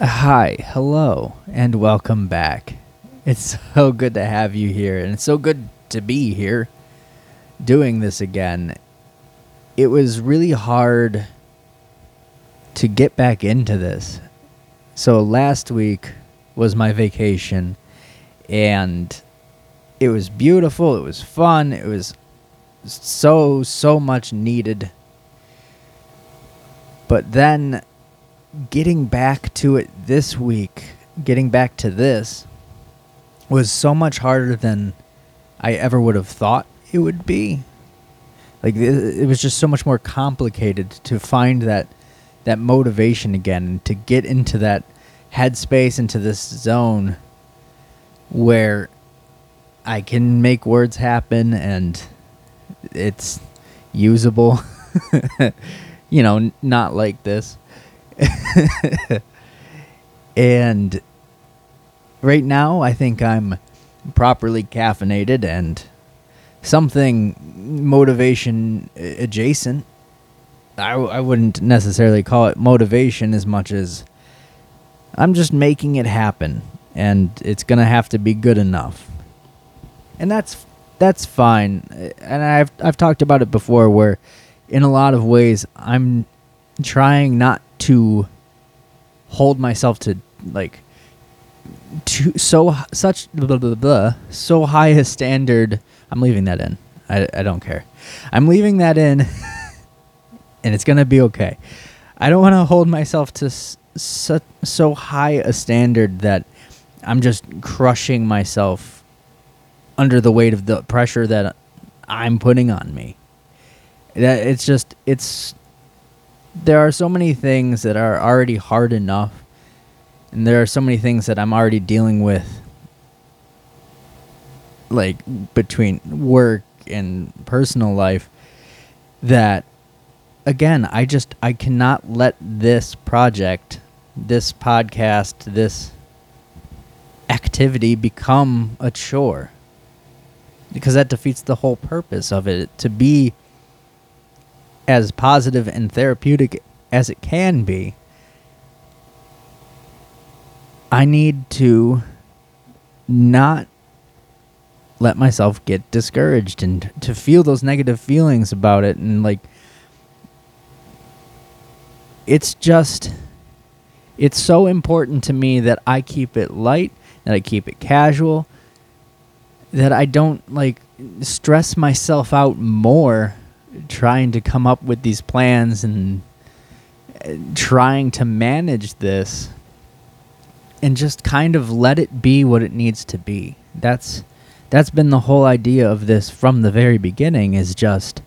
Hi, hello, and welcome back. It's so good to have you here, and it's so good to be here doing this again. It was really hard to get back into this. So, last week was my vacation, and it was beautiful, it was fun, it was so, so much needed. But then getting back to it this week, getting back to this, was so much harder than I ever would have thought it would be. Like it was just so much more complicated to find that that motivation again to get into that headspace into this zone where I can make words happen and it's usable. you know, not like this. and right now, I think I'm properly caffeinated and something motivation adjacent. I, I wouldn't necessarily call it motivation as much as I'm just making it happen, and it's gonna have to be good enough. And that's that's fine. And I've I've talked about it before, where in a lot of ways I'm trying not to hold myself to like to so such blah, blah, blah, so high a standard. I'm leaving that in. I, I don't care. I'm leaving that in, and it's gonna be okay. I don't want to hold myself to so, so high a standard that I'm just crushing myself under the weight of the pressure that I'm putting on me. That it's just it's there are so many things that are already hard enough and there are so many things that I'm already dealing with like between work and personal life that again I just I cannot let this project this podcast this activity become a chore because that defeats the whole purpose of it to be as positive and therapeutic as it can be, I need to not let myself get discouraged and to feel those negative feelings about it and like it's just it's so important to me that I keep it light, that I keep it casual, that I don't like stress myself out more trying to come up with these plans and uh, trying to manage this and just kind of let it be what it needs to be. That's that's been the whole idea of this from the very beginning is just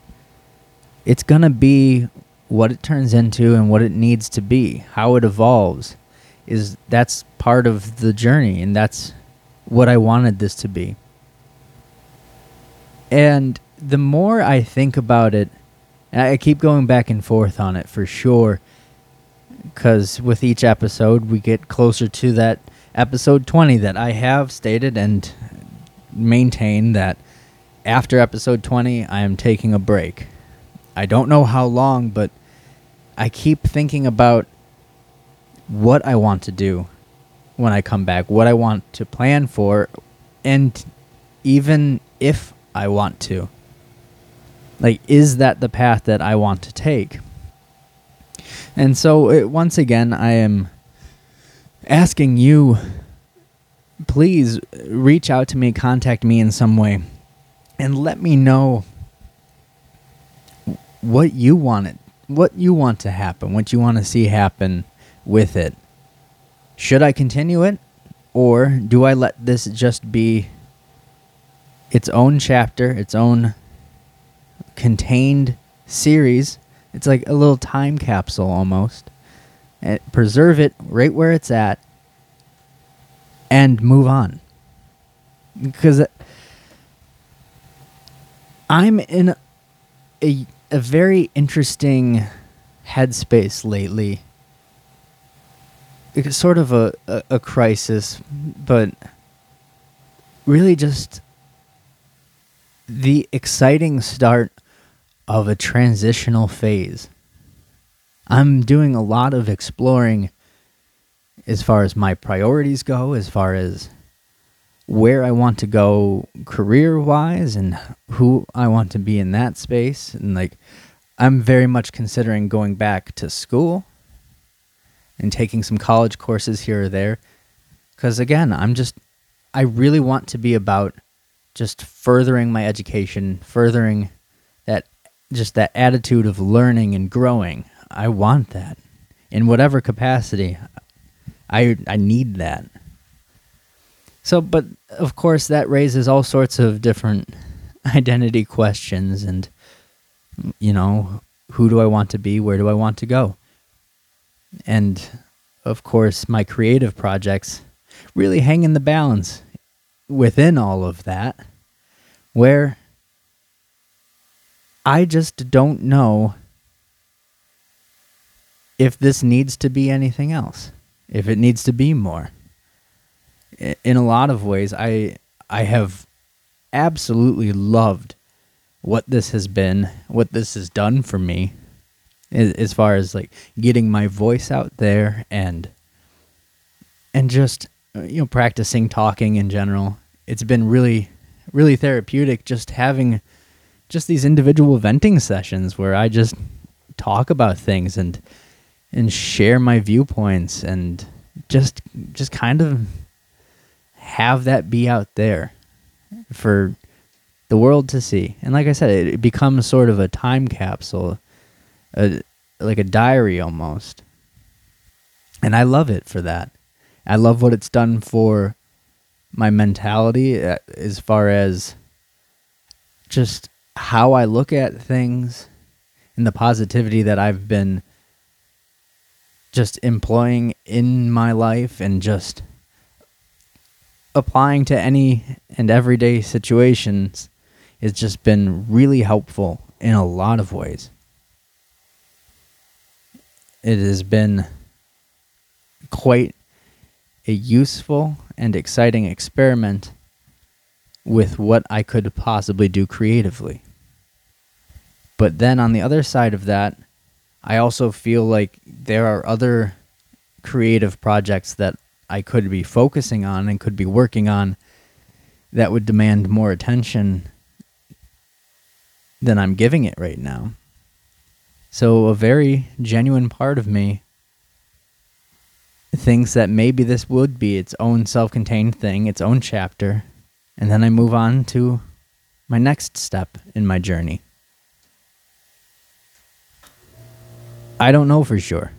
it's going to be what it turns into and what it needs to be, how it evolves is that's part of the journey and that's what I wanted this to be. And the more I think about it, I keep going back and forth on it for sure. Because with each episode, we get closer to that episode 20 that I have stated and maintain that after episode 20, I am taking a break. I don't know how long, but I keep thinking about what I want to do when I come back, what I want to plan for, and even if I want to. Like, is that the path that I want to take? And so, it, once again, I am asking you please reach out to me, contact me in some way, and let me know what you want it, what you want to happen, what you want to see happen with it. Should I continue it, or do I let this just be its own chapter, its own contained series. It's like a little time capsule almost. And preserve it right where it's at and move on. Because I'm in a, a very interesting headspace lately. It's sort of a, a, a crisis, but really just the exciting start of a transitional phase. I'm doing a lot of exploring as far as my priorities go, as far as where I want to go career wise and who I want to be in that space. And like, I'm very much considering going back to school and taking some college courses here or there. Because again, I'm just, I really want to be about just furthering my education, furthering that, just that attitude of learning and growing. I want that in whatever capacity. I, I need that. So, but of course, that raises all sorts of different identity questions and, you know, who do I want to be? Where do I want to go? And of course, my creative projects really hang in the balance within all of that, where I just don't know if this needs to be anything else, if it needs to be more. In a lot of ways, I I have absolutely loved what this has been, what this has done for me as far as like getting my voice out there and and just uh, you know practicing talking in general it's been really really therapeutic just having just these individual venting sessions where i just talk about things and and share my viewpoints and just just kind of have that be out there for the world to see and like i said it, it becomes sort of a time capsule a like a diary almost. And I love it for that. I love what it's done for my mentality uh, as far as just how I look at things and the positivity that I've been just employing in my life and just applying to any and everyday situations has just been really helpful in a lot of ways. It has been quite a useful and exciting experiment with what I could possibly do creatively. But then on the other side of that, I also feel like there are other creative projects that I could be focusing on and could be working on that would demand more attention than I'm giving it right now. So, a very genuine part of me thinks that maybe this would be its own self contained thing, its own chapter, and then I move on to my next step in my journey. I don't know for sure.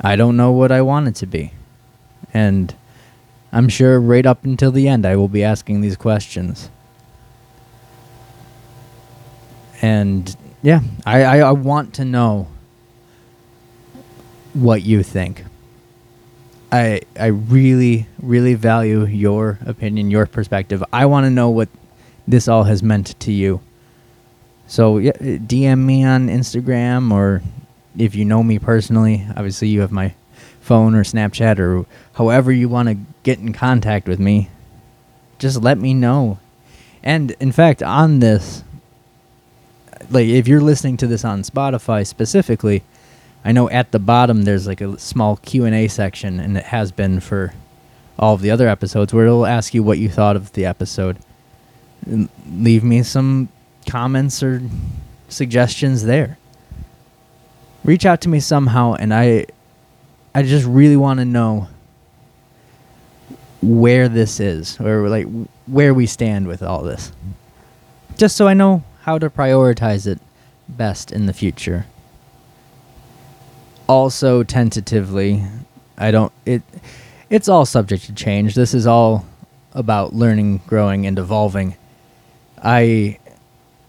I don't know what I want it to be. And I'm sure right up until the end I will be asking these questions. And yeah, I, I, I want to know what you think. I I really really value your opinion, your perspective. I want to know what this all has meant to you. So yeah, uh, DM me on Instagram or if you know me personally, obviously you have my phone or Snapchat or however you want to get in contact with me. Just let me know. And in fact, on this, like if you're listening to this on Spotify specifically, I know at the bottom there's like a small Q and A section, and it has been for all of the other episodes, where it'll ask you what you thought of the episode. And leave me some comments or suggestions there. Reach out to me somehow, and I, I just really want to know where this is, or like where we stand with all this, just so I know how to prioritize it best in the future. Also, tentatively, I don't it it's all subject to change. This is all about learning, growing and evolving. I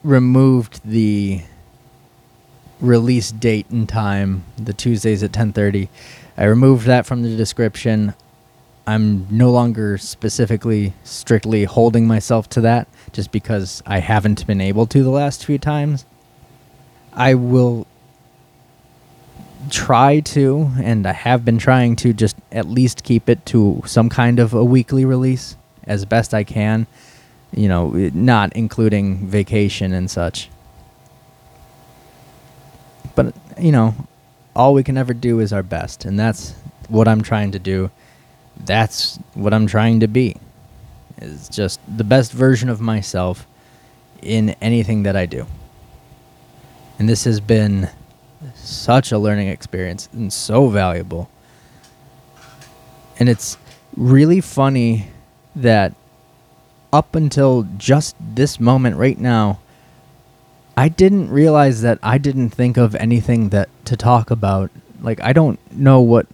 removed the release date and time, the Tuesdays at 10:30. I removed that from the description. I'm no longer specifically strictly holding myself to that just because I haven't been able to the last few times. I will try to, and I have been trying to just at least keep it to some kind of a weekly release as best I can, you know, not including vacation and such. But, you know, all we can ever do is our best, and that's what I'm trying to do. That's what I'm trying to be. Is just the best version of myself in anything that I do. And this has been such a learning experience and so valuable. And it's really funny that up until just this moment right now, I didn't realize that I didn't think of anything that to talk about. Like I don't know what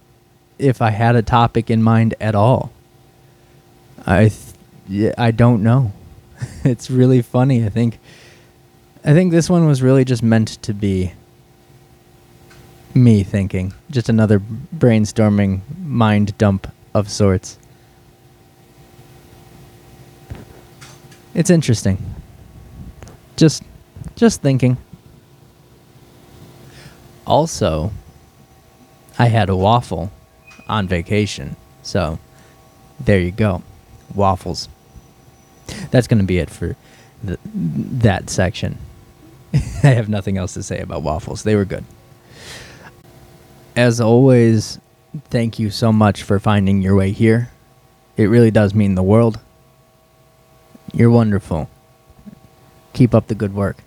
if I had a topic in mind at all. I th- yeah, I don't know. it's really funny. I think I think this one was really just meant to be me thinking. Just another brainstorming mind dump of sorts. It's interesting. Just just thinking. Also, I had a waffle on vacation. So, there you go. Waffles. That's going to be it for that section. I have nothing else to say about waffles. They were good. As always, thank you so much for finding your way here. It really does mean the world. You're wonderful. Keep up the good work.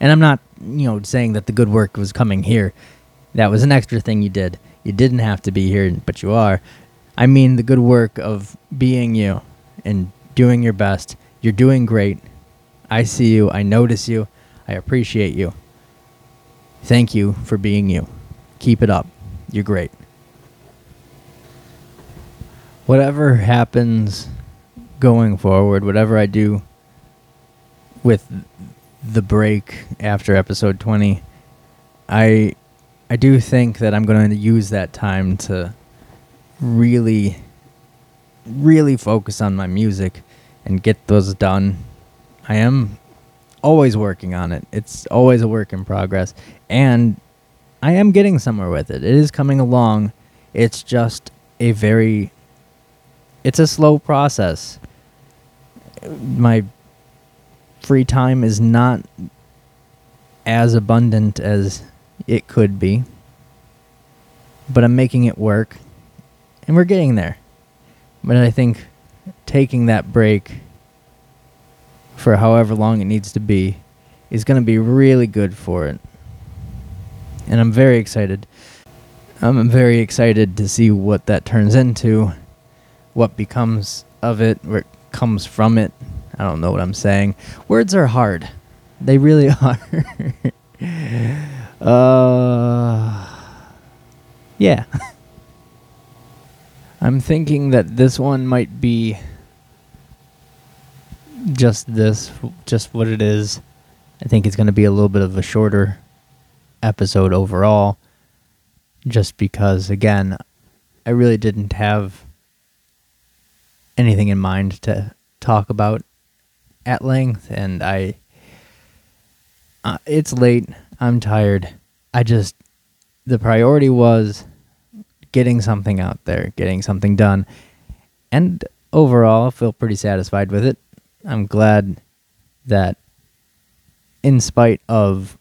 And I'm not, you know, saying that the good work was coming here. That was an extra thing you did. You didn't have to be here, but you are. I mean the good work of being you and doing your best. You're doing great. I see you. I notice you. I appreciate you. Thank you for being you. Keep it up. You're great. Whatever happens going forward, whatever I do with the break after episode 20, I I do think that I'm going to use that time to really really focus on my music and get those done. I am always working on it. It's always a work in progress and I am getting somewhere with it. It is coming along. It's just a very it's a slow process. My free time is not as abundant as it could be. But I'm making it work. And we're getting there. But I think taking that break for however long it needs to be is going to be really good for it. And I'm very excited. I'm very excited to see what that turns into, what becomes of it, where it comes from it. I don't know what I'm saying. Words are hard. They really are. uh, yeah. I'm thinking that this one might be just this, just what it is. I think it's going to be a little bit of a shorter episode overall, just because, again, I really didn't have anything in mind to talk about at length, and I. Uh, it's late. I'm tired. I just. The priority was getting something out there, getting something done. And overall, I feel pretty satisfied with it. I'm glad that, in spite of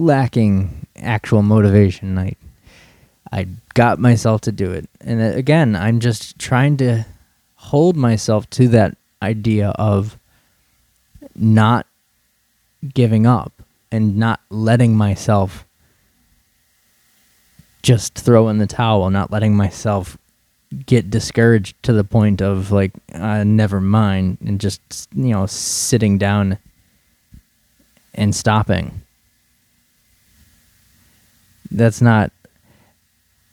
lacking actual motivation, I, I got myself to do it. And uh, again, I'm just trying to hold myself to that idea of not giving up and not letting myself just throw in the towel, not letting myself get discouraged to the point of like uh, never mind and just you know sitting down and stopping that's not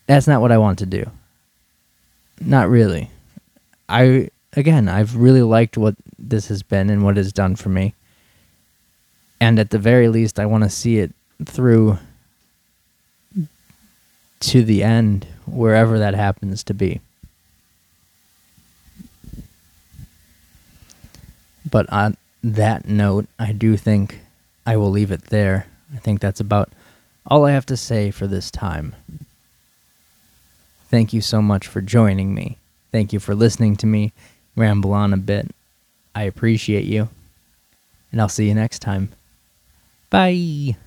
that's not what i want to do not really i again, I've really liked what this has been and what it's done for me. And at the very least, I want to see it through to the end, wherever that happens to be. But on that note, I do think I will leave it there. I think that's about all I have to say for this time. Thank you so much for joining me. Thank you for listening to me ramble on a bit. I appreciate you. And I'll see you next time. Bye.